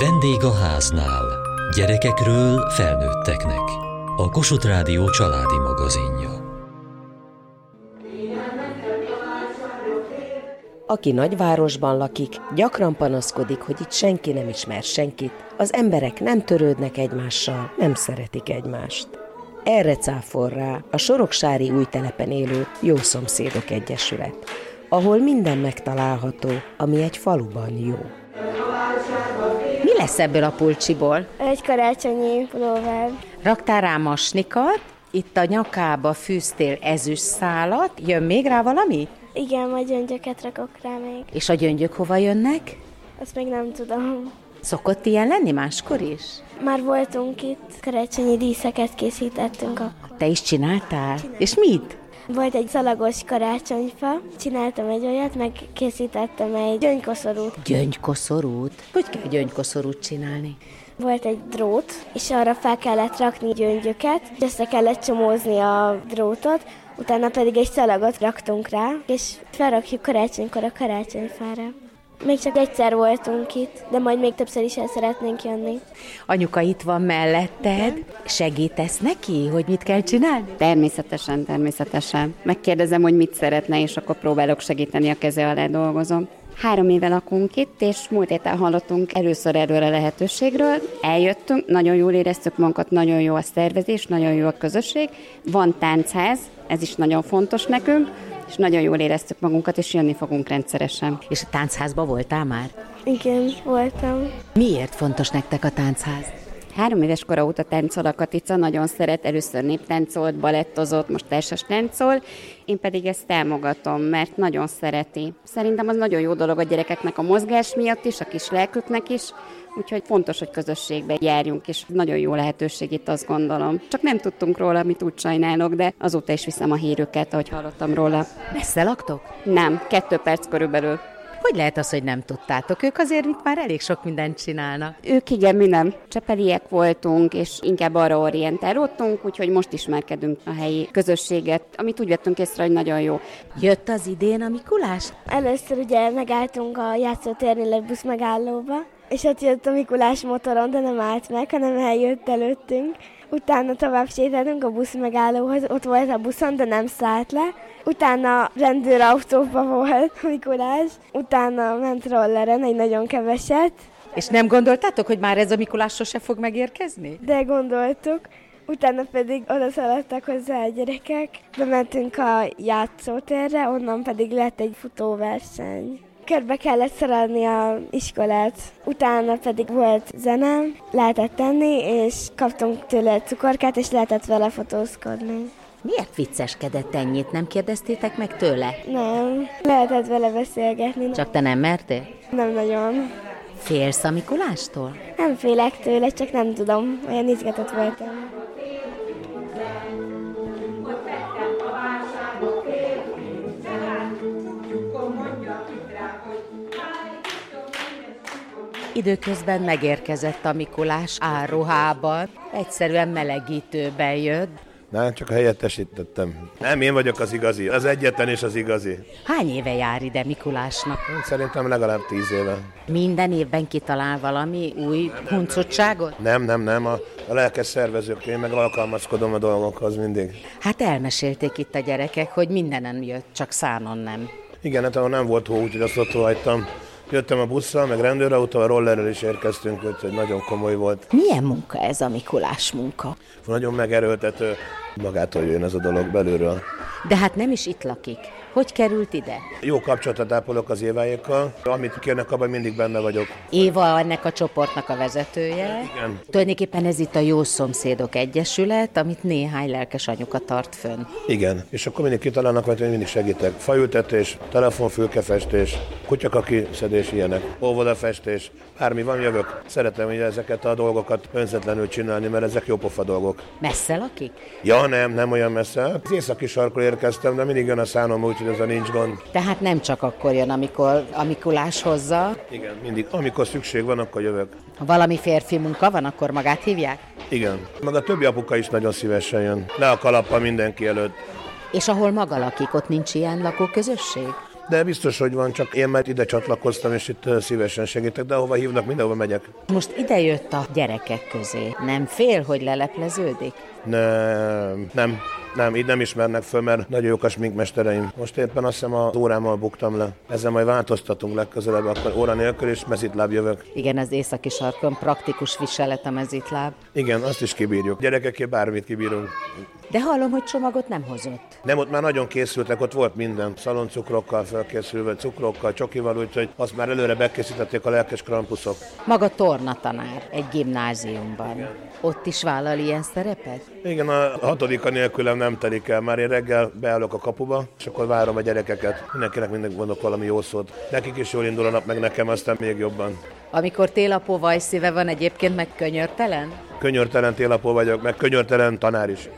Vendég a háznál. Gyerekekről felnőtteknek. A Kossuth Rádió családi magazinja. Aki nagyvárosban lakik, gyakran panaszkodik, hogy itt senki nem ismer senkit, az emberek nem törődnek egymással, nem szeretik egymást. Erre cáfol rá a Soroksári új telepen élő Jó Szomszédok Egyesület, ahol minden megtalálható, ami egy faluban jó. Lesz ebből a pulcsiból? Egy karácsonyi pulóver. Raktál rá masnikat, itt a nyakába fűztél ezüst szálat, jön még rá valami? Igen, majd gyöngyöket rakok rá még. És a gyöngyök hova jönnek? Azt még nem tudom. Szokott ilyen lenni máskor is? Már voltunk itt, karácsonyi díszeket készítettünk akkor. Te is csináltál? És mit? Volt egy szalagos karácsonyfa, csináltam egy olyat, meg készítettem egy gyöngykoszorút. Gyöngykoszorút? Hogy kell gyöngykoszorút csinálni? Volt egy drót, és arra fel kellett rakni gyöngyöket, és össze kellett csomózni a drótot, utána pedig egy szalagot raktunk rá, és felrakjuk karácsonykor a karácsonyfára. Még csak egyszer voltunk itt, de majd még többször is el szeretnénk jönni. Anyuka itt van melletted, segítesz neki, hogy mit kell csinálni? Természetesen, természetesen. Megkérdezem, hogy mit szeretne, és akkor próbálok segíteni, a keze alá dolgozom. Három éve lakunk itt, és múlt héten hallottunk először erről a lehetőségről. Eljöttünk, nagyon jól éreztük magunkat, nagyon jó a szervezés, nagyon jó a közösség. Van táncház, ez is nagyon fontos nekünk, és nagyon jól éreztük magunkat, és jönni fogunk rendszeresen. És a táncházba voltál már? Igen, voltam. Miért fontos nektek a tánchaz? Három éves kora óta táncol a Katica, nagyon szeret, először néptáncolt, balettozott, most társas táncol, én pedig ezt támogatom, mert nagyon szereti. Szerintem az nagyon jó dolog a gyerekeknek a mozgás miatt is, a kis lelküknek is, úgyhogy fontos, hogy közösségbe járjunk, és nagyon jó lehetőség itt azt gondolom. Csak nem tudtunk róla, amit úgy sajnálok, de azóta is viszem a hírüket, ahogy hallottam róla. Messze laktok? Nem, kettő perc körülbelül. Hogy lehet az, hogy nem tudtátok? Ők azért itt már elég sok mindent csinálnak. Ők igen, mi nem. Csepeliek voltunk, és inkább arra orientálódtunk, úgyhogy most ismerkedünk a helyi közösséget, amit úgy vettünk észre, hogy nagyon jó. Jött az idén a Mikulás? Először ugye megálltunk a játszótérnél egy busz megállóba, és ott jött a Mikulás motoron, de nem állt meg, hanem eljött előttünk. Utána tovább sétáltunk a busz megállóhoz, ott volt a buszon, de nem szállt le. Utána rendőrautóban volt Mikulás, utána ment rolleren egy nagyon keveset. És nem gondoltátok, hogy már ez a Mikulás sose fog megérkezni? De gondoltuk. Utána pedig oda szaladtak hozzá a gyerekek, bementünk a játszótérre, onnan pedig lett egy futóverseny. Körbe kellett szaladni a iskolát, utána pedig volt zenem, lehetett tenni, és kaptunk tőle cukorkát, és lehetett vele fotózkodni. Miért vicceskedett ennyit? Nem kérdeztétek meg tőle? Nem, lehetett vele beszélgetni. Csak te nem mertél? Nem nagyon. Félsz a Mikulástól? Nem félek tőle, csak nem tudom, olyan izgatott voltam. Időközben megérkezett a Mikulás áruhában, egyszerűen melegítőben jött. Nem, csak helyettesítettem. Nem, én vagyok az igazi. Az egyetlen és az igazi. Hány éve jár ide Mikulásnak? Szerintem legalább tíz éve. Minden évben kitalál valami új huncutságot? Nem, nem, nem. A, a lelkes szervezők, én meg alkalmazkodom a dolgokhoz mindig. Hát elmesélték itt a gyerekek, hogy mindenen jött, csak szánon nem. Igen, hát ahol nem volt hó, úgyhogy azt ott hagytam. Jöttem a busszal, meg rendőrautóval, rollerrel is érkeztünk, úgyhogy nagyon komoly volt. Milyen munka ez a Mikulás munka? Nagyon megerőltető. Magától jön ez a dolog belülről. De hát nem is itt lakik. Hogy került ide? Jó kapcsolatot ápolok az éváékkal. Amit kérnek, abban mindig benne vagyok. Éva ennek a csoportnak a vezetője. Igen. Tulajdonképpen ez itt a Jó Szomszédok Egyesület, amit néhány lelkes anyuka tart fönn. Igen. És akkor mindig kitalálnak, hogy én mindig segítek. Fajültetés, telefonfülkefestés, kutyakaki szedés, ilyenek. Óvodafestés, bármi van, jövök. Szeretem hogy ezeket a dolgokat önzetlenül csinálni, mert ezek jó pofa dolgok. Messze lakik? Ja, nem, nem olyan messze. Az északi sarkról érkeztem, de mindig jön a szánom, úgyhogy ez a nincs gond. Tehát nem csak akkor jön, amikor a Mikulás hozza. Igen, mindig. Amikor szükség van, akkor jövök. Ha valami férfi munka van, akkor magát hívják? Igen. Meg a többi apuka is nagyon szívesen jön. Le a kalappa mindenki előtt. És ahol maga lakik, ott nincs ilyen lakóközösség? De biztos, hogy van, csak én mert ide csatlakoztam, és itt szívesen segítek, de ahova hívnak, mindenhova megyek. Most ide jött a gyerekek közé. Nem fél, hogy lelepleződik? Nem, nem. Nem, így nem ismernek föl, mert nagyon jók a sminkmestereim. Most éppen azt hiszem az órámmal buktam le. Ezzel majd változtatunk legközelebb, akkor óra nélkül is mezitláb jövök. Igen, az északi sarkon praktikus viselet a mezitláb. Igen, azt is kibírjuk. Gyerekeké bármit kibírunk. De hallom, hogy csomagot nem hozott. Nem, ott már nagyon készültek, ott volt minden. Szaloncukrokkal felkészülve, cukrokkal, csokival, úgyhogy azt már előre bekészítették a lelkes krampuszok. Maga tornatanár egy gimnáziumban. Igen. Ott is vállal ilyen szerepet? Igen, a hatodika nélkülem nem telik el. Már én reggel beállok a kapuba, és akkor várom a gyerekeket. Mindenkinek mindig mondok valami jó szót. Nekik is jól indul a nap, meg nekem aztán még jobban. Amikor télapó vajszíve van egyébként meg könyörtelen? Könyörtelen télapó vagyok, meg könyörtelen tanár is.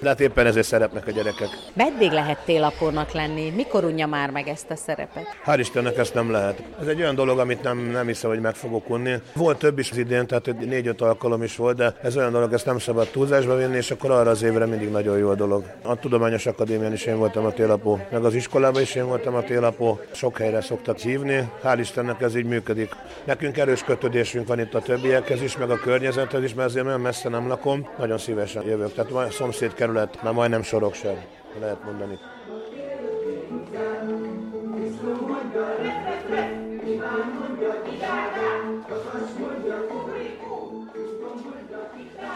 De hát éppen ezért szeretnek a gyerekek. Meddig lehet télapónak lenni? Mikor unja már meg ezt a szerepet? Hál' Istennek ezt nem lehet. Ez egy olyan dolog, amit nem, nem hiszem, hogy meg fogok unni. Volt több is az idén, tehát négy-öt alkalom is volt, de ez olyan dolog, ezt nem szabad túlzásba vinni, és akkor arra az évre mindig nagyon jó a dolog. A Tudományos Akadémián is én voltam a télapó, meg az iskolában is én voltam a télapó. Sok helyre szoktak hívni, hál' Istennek ez így működik. Nekünk erős kötődésünk van itt a többiekhez is, meg a környezethez is, mert azért olyan messze nem lakom, nagyon szívesen jövök. Tehát a szomszéd kerület, már majdnem sorok sem, lehet mondani.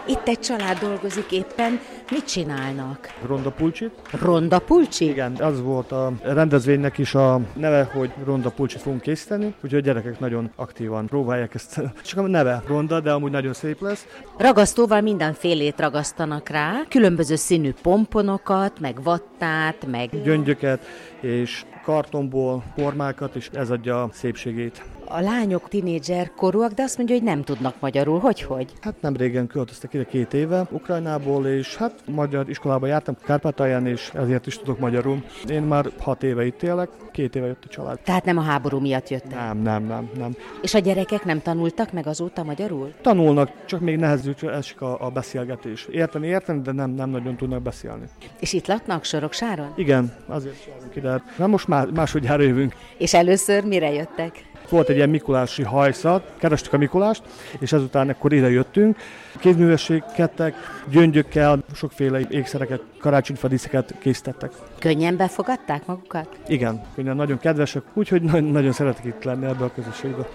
Itt egy család dolgozik éppen. Mit csinálnak? Ronda Pulcsit. Ronda Pulcsi? Igen, az volt a rendezvénynek is a neve, hogy Ronda Pulcsit fogunk készíteni, úgyhogy a gyerekek nagyon aktívan próbálják ezt. Csak a neve Ronda, de amúgy nagyon szép lesz. Ragasztóval mindenfélét ragasztanak rá, különböző színű pomponokat, meg vattát, meg... Gyöngyöket, és kartonból formákat, és ez adja a szépségét a lányok tinédzser korúak, de azt mondja, hogy nem tudnak magyarul. Hogy, hogy? Hát nem régen költöztek ide két éve Ukrajnából, és hát magyar iskolába jártam Kárpátalján, és ezért is tudok magyarul. Én már hat éve itt élek, két éve jött a család. Tehát nem a háború miatt jöttek? Nem, nem, nem, nem. És a gyerekek nem tanultak meg azóta magyarul? Tanulnak, csak még nehezül esik a, a beszélgetés. Érteni, érteni, de nem, nem nagyon tudnak beszélni. És itt laknak Soroksáron? Igen, azért jövünk ide. Na most már másodjára jövünk. És először mire jöttek? Volt egy ilyen Mikulási hajszat, kerestük a Mikulást, és ezután akkor ide jöttünk. Kézművességkedtek, gyöngyökkel, sokféle ékszereket, karácsonyfadíszeket készítettek. Könnyen befogadták magukat? Igen, könnyen, nagyon kedvesek, úgyhogy nagyon, nagyon szeretek itt lenni ebbe a közösségbe.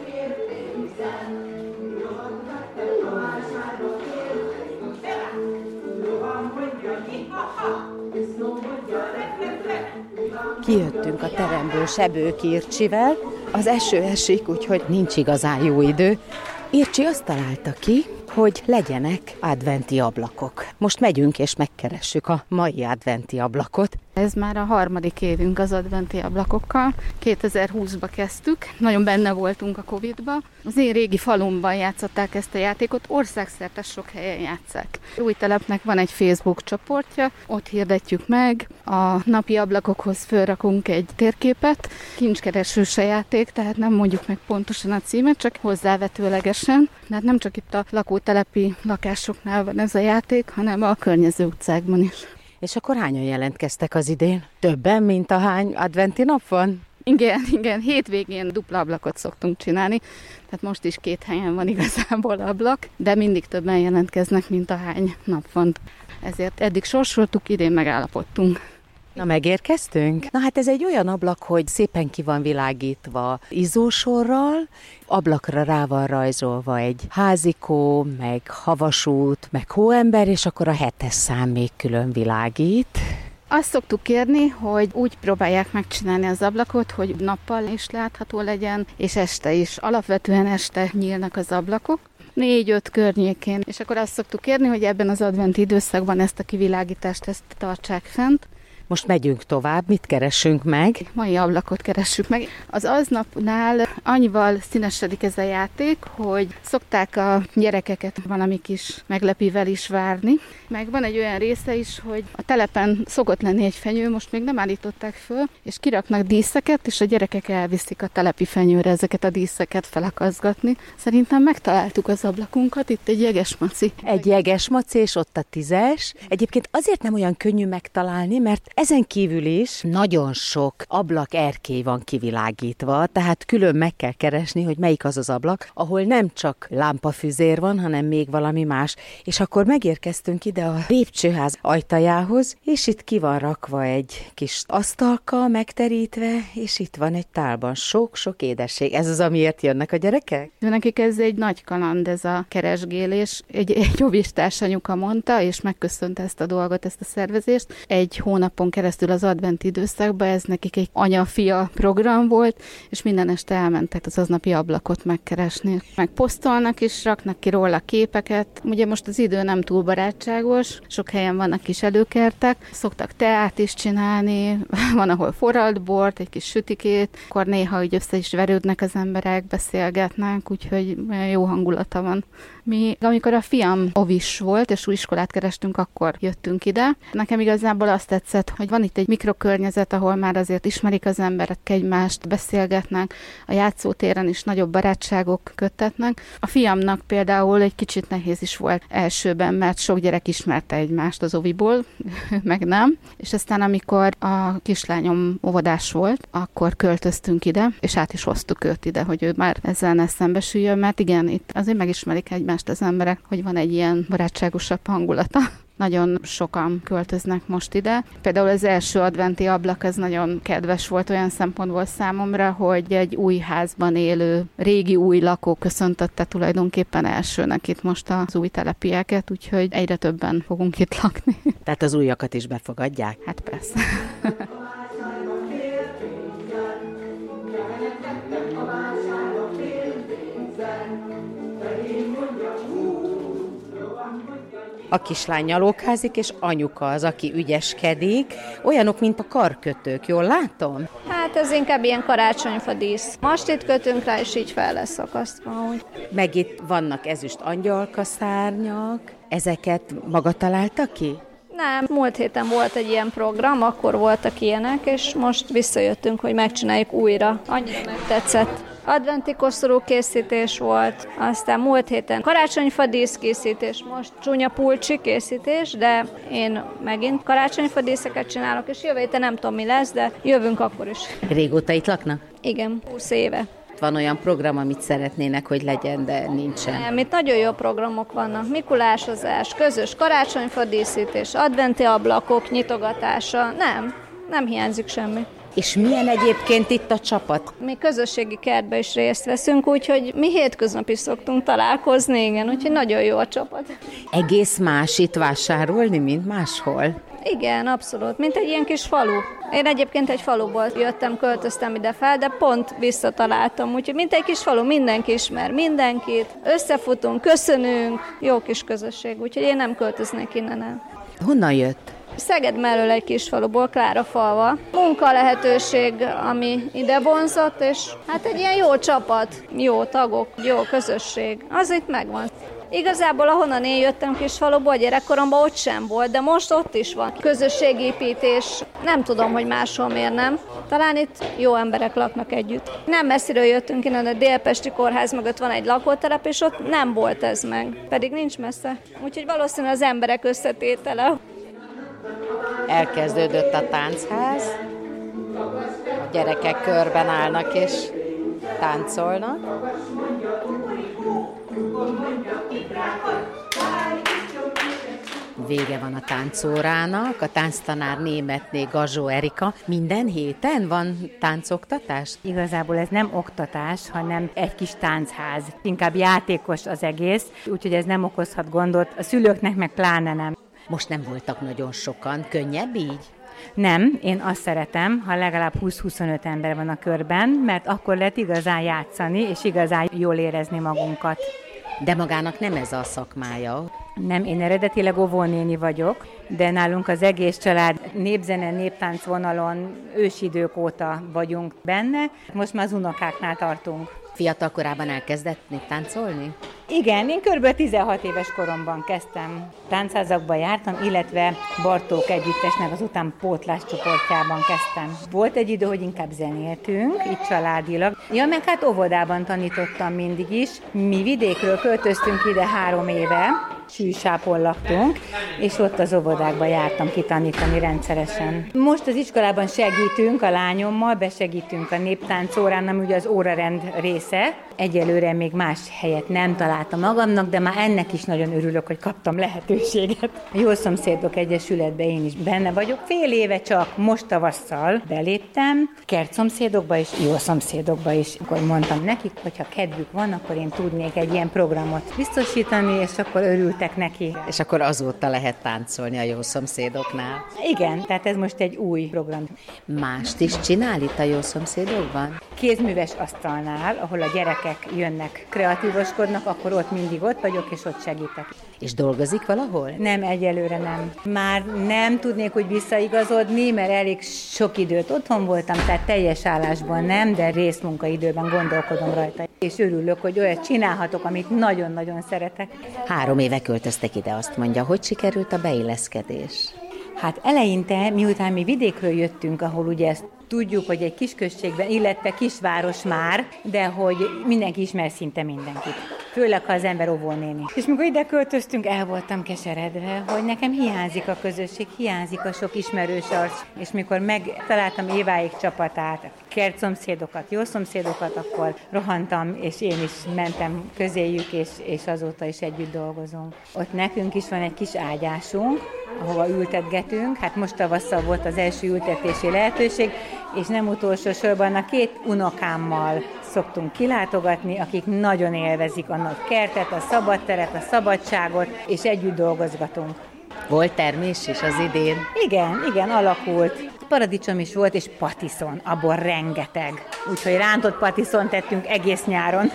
Kijöttünk a teremből Sebő Kircsivel, az eső esik, úgyhogy nincs igazán jó idő. Ircsi azt találta ki, hogy legyenek adventi ablakok. Most megyünk és megkeressük a mai adventi ablakot. Ez már a harmadik évünk az adventi ablakokkal. 2020-ba kezdtük, nagyon benne voltunk a Covid-ba. Az én régi falumban játszották ezt a játékot, országszerte sok helyen játszák. Új telepnek van egy Facebook csoportja, ott hirdetjük meg, a napi ablakokhoz fölrakunk egy térképet, kincskeresős játék, tehát nem mondjuk meg pontosan a címet, csak hozzávetőlegesen. Tehát nem csak itt a lakótelepi lakásoknál van ez a játék, hanem a környező utcákban is. És akkor hányan jelentkeztek az idén? Többen, mint a hány adventi nap van? Igen, igen, hétvégén dupla ablakot szoktunk csinálni, tehát most is két helyen van igazából ablak, de mindig többen jelentkeznek, mint a hány nap van. Ezért eddig sorsoltuk, idén megállapodtunk. Na megérkeztünk? Na hát ez egy olyan ablak, hogy szépen ki van világítva izzósorral, ablakra rá van rajzolva egy házikó, meg havasút, meg hóember, és akkor a hetes szám még külön világít. Azt szoktuk kérni, hogy úgy próbálják megcsinálni az ablakot, hogy nappal is látható legyen, és este is. Alapvetően este nyílnak az ablakok négy-öt környékén. És akkor azt szoktuk kérni, hogy ebben az adventi időszakban ezt a kivilágítást ezt tartsák fent. Most megyünk tovább, mit keresünk meg? Mai ablakot keressük meg. Az aznapnál annyival színesedik ez a játék, hogy szokták a gyerekeket valami kis meglepivel is várni. Meg van egy olyan része is, hogy a telepen szokott lenni egy fenyő, most még nem állították föl, és kiraknak díszeket, és a gyerekek elviszik a telepi fenyőre ezeket a díszeket felakazgatni. Szerintem megtaláltuk az ablakunkat, itt egy jeges maci. Egy jeges maci, és ott a tízes. Egyébként azért nem olyan könnyű megtalálni, mert Ezen kívül is nagyon sok ablak erkély van kivilágítva, tehát külön meg kell keresni, hogy melyik az az ablak, ahol nem csak lámpafüzér van, hanem még valami más. És akkor megérkeztünk ide a lépcsőház ajtajához, és itt ki van rakva egy kis asztalka megterítve, és itt van egy tálban sok-sok édesség. Ez az, amiért jönnek a gyerekek? Nekik ez egy nagy kaland, ez a keresgélés. Egy, egy óvistás anyuka mondta, és megköszönte ezt a dolgot, ezt a szervezést. Egy hónapon keresztül az advent időszakban ez nekik egy anya-fia program volt, és minden este elmentek az aznapi ablakot megkeresni. Meg posztolnak is, raknak ki róla képeket. Ugye most az idő nem túl barátságos, sok helyen vannak kis előkertek, szoktak teát is csinálni, van, ahol forralt bort, egy kis sütikét, akkor néha úgy össze is verődnek az emberek, beszélgetnek, úgyhogy jó hangulata van. Mi, amikor a fiam ovis volt, és új iskolát kerestünk, akkor jöttünk ide. Nekem igazából azt tetszett, hogy van itt egy mikrokörnyezet, ahol már azért ismerik az emberek egymást, beszélgetnek, a játszótéren is nagyobb barátságok köttetnek. A fiamnak például egy kicsit nehéz is volt elsőben, mert sok gyerek ismerte egymást az oviból, meg nem. És aztán, amikor a kislányom óvodás volt, akkor költöztünk ide, és át is hoztuk őt ide, hogy ő már ezzel ne szembesüljön, mert igen, itt azért megismerik egymást egymást az emberek, hogy van egy ilyen barátságosabb hangulata. Nagyon sokan költöznek most ide. Például az első adventi ablak az nagyon kedves volt olyan szempontból számomra, hogy egy új házban élő régi új lakó köszöntötte tulajdonképpen elsőnek itt most az új telepieket, úgyhogy egyre többen fogunk itt lakni. Tehát az újakat is befogadják? Hát persze. A kislány nyalókázik, és anyuka az, aki ügyeskedik. Olyanok, mint a karkötők, jól látom? Hát ez inkább ilyen karácsonyfa dísz. Most itt kötünk rá, és így fel lesz akasztva. Úgy. Meg itt vannak ezüst angyalkaszárnyak. Ezeket maga találta ki? Nem, múlt héten volt egy ilyen program, akkor voltak ilyenek, és most visszajöttünk, hogy megcsináljuk újra. Annyira megtetszett adventi koszorú készítés volt, aztán múlt héten karácsonyfa díszkészítés, most csúnya pulcsi készítés, de én megint karácsonyfa díszeket csinálok, és jövő héten nem tudom mi lesz, de jövünk akkor is. Régóta itt laknak? Igen, 20 éve van olyan program, amit szeretnének, hogy legyen, de nincsen. Nem, itt nagyon jó programok vannak. Mikulásozás, közös karácsonyfa díszítés, adventi ablakok nyitogatása. Nem, nem hiányzik semmi. És milyen egyébként itt a csapat? Mi közösségi kertbe is részt veszünk, úgyhogy mi hétköznap is szoktunk találkozni, igen, úgyhogy nagyon jó a csapat. Egész más itt vásárolni, mint máshol? Igen, abszolút, mint egy ilyen kis falu. Én egyébként egy faluból jöttem, költöztem ide fel, de pont visszataláltam, úgyhogy mint egy kis falu, mindenki ismer mindenkit, összefutunk, köszönünk, jó kis közösség, úgyhogy én nem költöznék innen el. Honnan jött? Szeged mellől egy kis faluból, Klára falva. Munka lehetőség, ami ide vonzott, és hát egy ilyen jó csapat, jó tagok, jó közösség, az itt megvan. Igazából ahonnan én jöttem kis faluból, gyerekkoromban ott sem volt, de most ott is van. Közösségépítés, nem tudom, hogy máshol miért nem. Talán itt jó emberek laknak együtt. Nem messziről jöttünk innen, a Délpesti kórház mögött van egy lakótelep, és ott nem volt ez meg. Pedig nincs messze. Úgyhogy valószínűleg az emberek összetétele. Elkezdődött a táncház, a gyerekek körben állnak és táncolnak. Vége van a táncórának, a tánctanár németné Gazsó Erika. Minden héten van táncoktatás? Igazából ez nem oktatás, hanem egy kis táncház. Inkább játékos az egész, úgyhogy ez nem okozhat gondot, a szülőknek meg pláne nem. Most nem voltak nagyon sokan. Könnyebb így? Nem, én azt szeretem, ha legalább 20-25 ember van a körben, mert akkor lehet igazán játszani, és igazán jól érezni magunkat. De magának nem ez a szakmája. Nem, én eredetileg óvónéni vagyok, de nálunk az egész család népzene, néptánc vonalon ősidők óta vagyunk benne. Most már az unokáknál tartunk. Fiatal korában elkezdett táncolni? Igen, én kb. 16 éves koromban kezdtem. Táncházakba jártam, illetve Bartók együttesnek az után pótlás csoportjában kezdtem. Volt egy idő, hogy inkább zenéltünk, itt családilag. Ja, meg hát óvodában tanítottam mindig is. Mi vidékről költöztünk ide három éve, sűsápon laktunk, és ott az óvodákba jártam kitanítani rendszeresen. Most az iskolában segítünk a lányommal, besegítünk a néptánc órán, ami ugye az órarend része. Egyelőre még más helyet nem találtam magamnak, de már ennek is nagyon örülök, hogy kaptam lehetőséget. A Jó Szomszédok Egyesületbe én is benne vagyok. Fél éve csak most tavasszal beléptem, kertszomszédokba és jó szomszédokba is. Akkor mondtam nekik, hogy ha kedvük van, akkor én tudnék egy ilyen programot biztosítani, és akkor örültek neki. És akkor azóta lehet táncolni a jó szomszédoknál. Igen, tehát ez most egy új program. Mást is csinál itt a jó szomszédokban? Kézműves asztalnál, ahol a gyerekek jönnek, kreatívoskodnak, akkor ott mindig ott vagyok, és ott segítek. És dolgozik valahol? Nem, egyelőre nem. Már nem tudnék úgy visszaigazodni, mert elég sok időt otthon voltam, tehát teljes állásban nem, de részmunkaidőben gondolkodom rajta. És örülök, hogy olyat csinálhatok, amit nagyon-nagyon szeretek. Három éve költöztek ide, azt mondja. Hogy sikerült a beilleszkedés? Hát eleinte, miután mi vidékről jöttünk, ahol ugye ezt tudjuk, hogy egy kisközségben, illetve kisváros már, de hogy mindenki ismer szinte mindenkit. Főleg, ha az ember óvónéni. És mikor ide költöztünk, el voltam keseredve, hogy nekem hiányzik a közösség, hiányzik a sok ismerős arc. És mikor megtaláltam Éváik csapatát, kert szomszédokat, jó szomszédokat, akkor rohantam, és én is mentem közéjük, és, és azóta is együtt dolgozunk. Ott nekünk is van egy kis ágyásunk, ahova ültetgetünk. Hát most tavasszal volt az első ültetési lehetőség, és nem utolsó sorban a két unokámmal szoktunk kilátogatni, akik nagyon élvezik a nagy kertet, a szabadteret, a szabadságot, és együtt dolgozgatunk. Volt termés is az idén? Igen, igen, alakult. Paradicsom is volt, és patiszon, abból rengeteg. Úgyhogy rántott patiszon tettünk egész nyáron.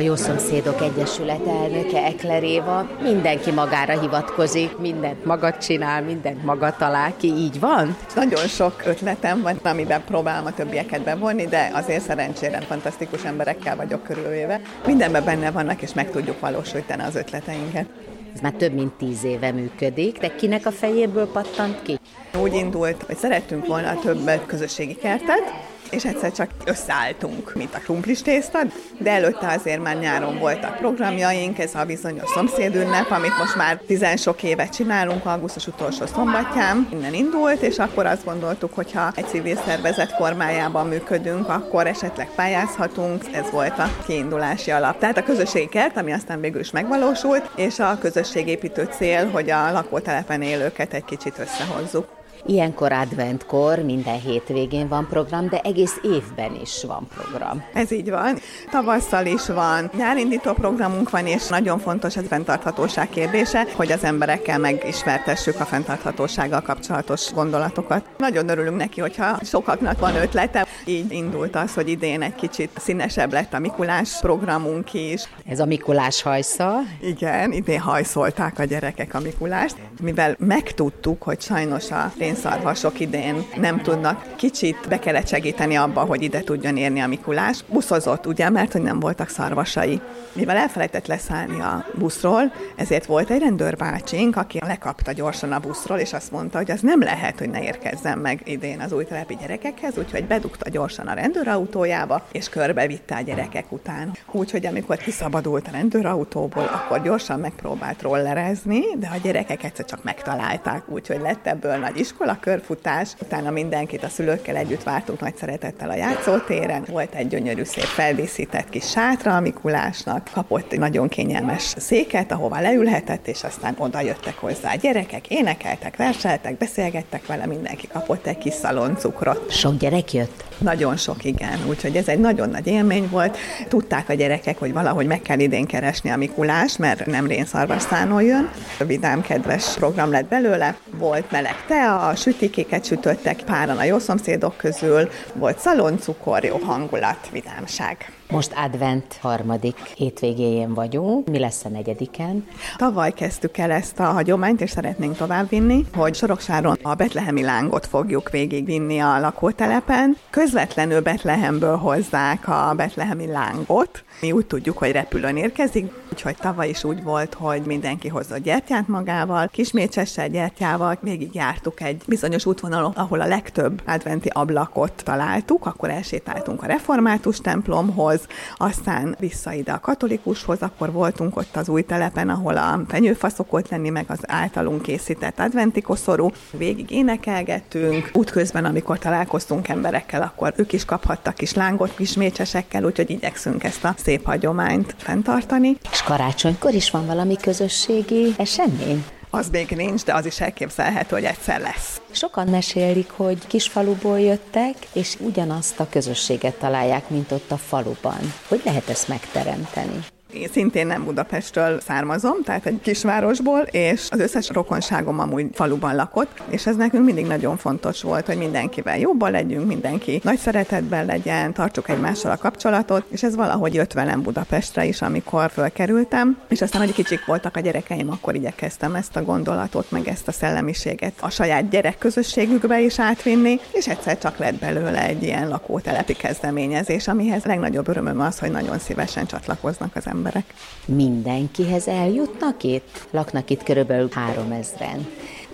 A Jó Szomszédok Egyesület elnöke Ekleréva mindenki magára hivatkozik, mindent maga csinál, mindent maga talál ki, így van? Nagyon sok ötletem van, amiben próbálom a többieket bevonni, de azért szerencsére fantasztikus emberekkel vagyok körülvéve. Mindenben benne vannak, és meg tudjuk valósítani az ötleteinket. Ez már több mint tíz éve működik, de kinek a fejéből pattant ki? Úgy indult, hogy szerettünk volna több közösségi kertet, és egyszer csak összeálltunk, mint a krumplis tészta, de előtte azért már nyáron voltak programjaink, ez a bizonyos szomszédünnep, amit most már tizen sok éve csinálunk, augusztus utolsó szombatján, innen indult, és akkor azt gondoltuk, hogy ha egy civil szervezet formájában működünk, akkor esetleg pályázhatunk, ez volt a kiindulási alap. Tehát a közösségi kert, ami aztán végül is megvalósult, és a közösségépítő cél, hogy a lakótelepen élőket egy kicsit összehozzuk. Ilyenkor adventkor minden hétvégén van program, de egész évben is van program. Ez így van. Tavasszal is van, nyárindító programunk van, és nagyon fontos ez fenntarthatóság kérdése, hogy az emberekkel megismertessük a fenntarthatósággal kapcsolatos gondolatokat. Nagyon örülünk neki, hogyha sokaknak van ötlete. Így indult az, hogy idén egy kicsit színesebb lett a Mikulás programunk is. Ez a Mikulás hajsza? Igen, idén hajszolták a gyerekek a Mikulást, mivel megtudtuk, hogy sajnos a rénszarvasok idén nem tudnak. Kicsit be kellett segíteni abba, hogy ide tudjon érni a Mikulás. Buszozott, ugye, mert hogy nem voltak szarvasai. Mivel elfelejtett leszállni a buszról, ezért volt egy rendőrbácsink, aki lekapta gyorsan a buszról, és azt mondta, hogy az nem lehet, hogy ne érkezzen meg idén az új telepi gyerekekhez, úgyhogy bedugta gyorsan a rendőrautójába, és körbevitte a gyerekek után. Úgyhogy amikor kiszabadult a rendőrautóból, akkor gyorsan megpróbált rollerezni, de a gyerekek egyszer csak megtalálták, úgyhogy lett ebből nagy iskola, körfutás, utána mindenkit a szülőkkel együtt vártunk nagy szeretettel a játszótéren. Volt egy gyönyörű szép feldíszített kis sátra a Mikulásnak, kapott egy nagyon kényelmes széket, ahova leülhetett, és aztán oda jöttek hozzá a gyerekek, énekeltek, verseltek, beszélgettek vele, mindenki kapott egy kis szaloncukrot. Sok gyerek jött? Nagyon sok, igen. Úgyhogy ez egy nagyon nagy élmény volt. Tudták a gyerekek, hogy valahogy meg kell idén keresni a Mikulás, mert nem rénszarvasztánól jön. Vidám, kedves program lett belőle. Volt meleg tea, sütikéket sütöttek páran a jó szomszédok közül, volt szaloncukor, jó hangulat, vidámság. Most advent harmadik hétvégéjén vagyunk. Mi lesz a negyediken? Tavaly kezdtük el ezt a hagyományt, és szeretnénk továbbvinni, hogy Soroksáron a betlehemi lángot fogjuk végigvinni a lakótelepen. Közvetlenül Betlehemből hozzák a betlehemi lángot. Mi úgy tudjuk, hogy repülőn érkezik, úgyhogy tavaly is úgy volt, hogy mindenki hozza gyertyát magával, kismécsessel gyertyával, végig jártuk egy bizonyos útvonalon, ahol a legtöbb adventi ablakot találtuk, akkor elsétáltunk a református templomhoz, aztán vissza ide a katolikushoz, akkor voltunk ott az új telepen, ahol a fenyőfa szokott lenni, meg az általunk készített adventi koszorú. Végig énekelgettünk, útközben, amikor találkoztunk emberekkel, akkor ők is kaphattak kis lángot, kis mécsesekkel, úgyhogy igyekszünk ezt a szép hagyományt fenntartani. És karácsonykor is van valami közösségi esemény? Az még nincs, de az is elképzelhető, hogy egyszer lesz. Sokan mesélik, hogy kisfaluból jöttek, és ugyanazt a közösséget találják, mint ott a faluban. Hogy lehet ezt megteremteni? Én szintén nem Budapestről származom, tehát egy kisvárosból, és az összes rokonságom amúgy faluban lakott, és ez nekünk mindig nagyon fontos volt, hogy mindenkivel jobban legyünk, mindenki nagy szeretetben legyen, tartsuk egymással a kapcsolatot, és ez valahogy jött velem Budapestre is, amikor fölkerültem, és aztán, hogy kicsik voltak a gyerekeim, akkor igyekeztem ezt a gondolatot, meg ezt a szellemiséget a saját gyerekközösségükbe is átvinni, és egyszer csak lett belőle egy ilyen lakótelepi kezdeményezés, amihez legnagyobb örömöm az, hogy nagyon szívesen csatlakoznak az emberek emberek. Mindenkihez eljutnak itt? Laknak itt körülbelül három ezren.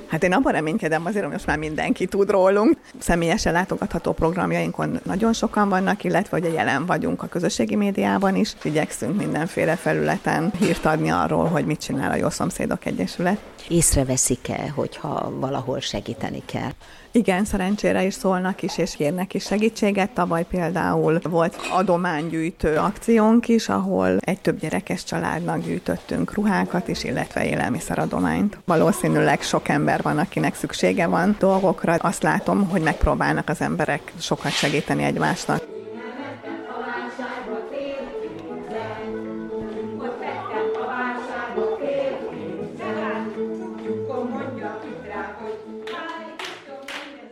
Hát én abban reménykedem azért, hogy most már mindenki tud rólunk. Személyesen látogatható programjainkon nagyon sokan vannak, illetve hogy jelen vagyunk a közösségi médiában is. Igyekszünk mindenféle felületen hírt adni arról, hogy mit csinál a Jó Szomszédok Egyesület. Észreveszik-e, hogyha valahol segíteni kell? Igen, szerencsére is szólnak is, és kérnek is segítséget. Tavaly például volt adománygyűjtő akciónk is, ahol egy több gyerekes családnak gyűjtöttünk ruhákat is, illetve élelmiszeradományt. Valószínűleg sok ember van, akinek szüksége van dolgokra. Azt látom, hogy megpróbálnak az emberek sokat segíteni egymásnak.